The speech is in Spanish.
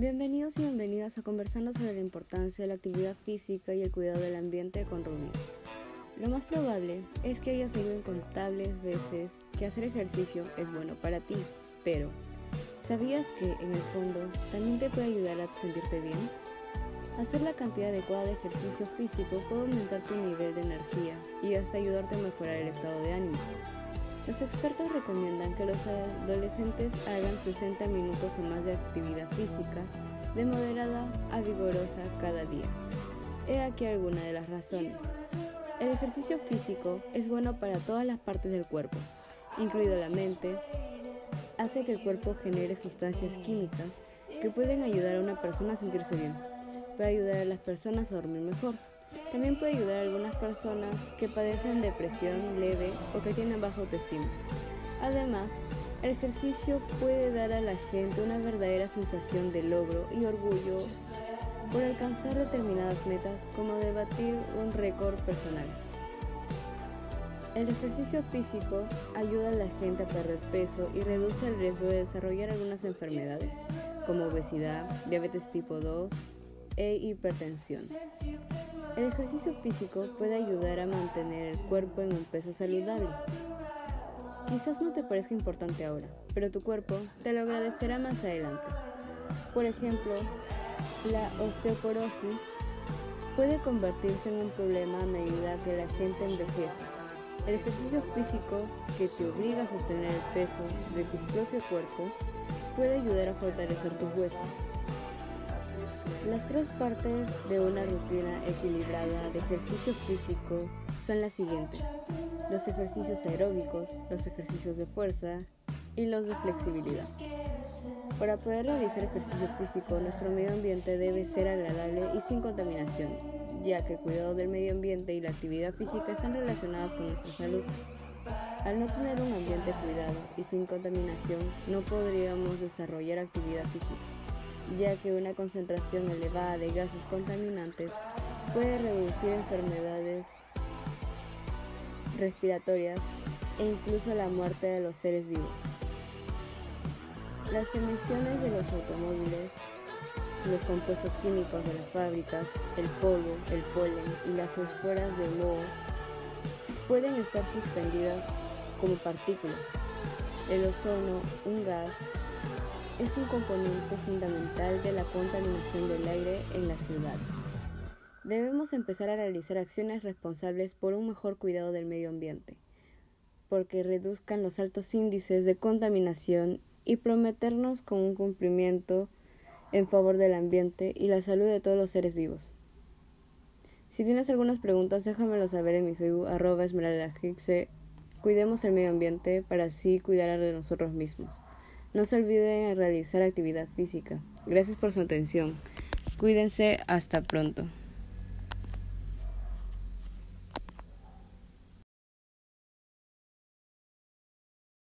Bienvenidos y bienvenidas a Conversando sobre la importancia de la actividad física y el cuidado del ambiente con Rubio. Lo más probable es que hayas oído incontables veces que hacer ejercicio es bueno para ti, pero ¿sabías que en el fondo también te puede ayudar a sentirte bien? Hacer la cantidad adecuada de ejercicio físico puede aumentar tu nivel de energía y hasta ayudarte a mejorar el estado de ánimo. Los expertos recomiendan que los adolescentes hagan 60 minutos o más de actividad física de moderada a vigorosa cada día. He aquí alguna de las razones. El ejercicio físico es bueno para todas las partes del cuerpo, incluido la mente. Hace que el cuerpo genere sustancias químicas que pueden ayudar a una persona a sentirse bien. Puede ayudar a las personas a dormir mejor también puede ayudar a algunas personas que padecen depresión leve o que tienen baja autoestima. Además, el ejercicio puede dar a la gente una verdadera sensación de logro y orgullo por alcanzar determinadas metas como debatir un récord personal. El ejercicio físico ayuda a la gente a perder peso y reduce el riesgo de desarrollar algunas enfermedades como obesidad, diabetes tipo 2 e hipertensión. El ejercicio físico puede ayudar a mantener el cuerpo en un peso saludable. Quizás no te parezca importante ahora, pero tu cuerpo te lo agradecerá más adelante. Por ejemplo, la osteoporosis puede convertirse en un problema a medida que la gente envejece. El ejercicio físico que te obliga a sostener el peso de tu propio cuerpo puede ayudar a fortalecer tus huesos las tres partes de una rutina equilibrada de ejercicio físico son las siguientes. Los ejercicios aeróbicos, los ejercicios de fuerza y los de flexibilidad. Para poder realizar ejercicio físico, nuestro medio ambiente debe ser agradable y sin contaminación, ya que el cuidado del medio ambiente y la actividad física están relacionadas con nuestra salud. Al no tener un ambiente cuidado y sin contaminación, no podríamos desarrollar actividad física ya que una concentración elevada de gases contaminantes puede reducir enfermedades respiratorias e incluso la muerte de los seres vivos. Las emisiones de los automóviles, los compuestos químicos de las fábricas, el polvo, el polen y las esporas de moho pueden estar suspendidas como partículas. El ozono, un gas es un componente fundamental de la contaminación del aire en las ciudades. Debemos empezar a realizar acciones responsables por un mejor cuidado del medio ambiente, porque reduzcan los altos índices de contaminación y prometernos con un cumplimiento en favor del ambiente y la salud de todos los seres vivos. Si tienes algunas preguntas, déjamelo saber en mi Facebook, arroba esmeralda Cuidemos el medio ambiente para así cuidar de nosotros mismos. No se olviden realizar actividad física. Gracias por su atención. Cuídense. Hasta pronto.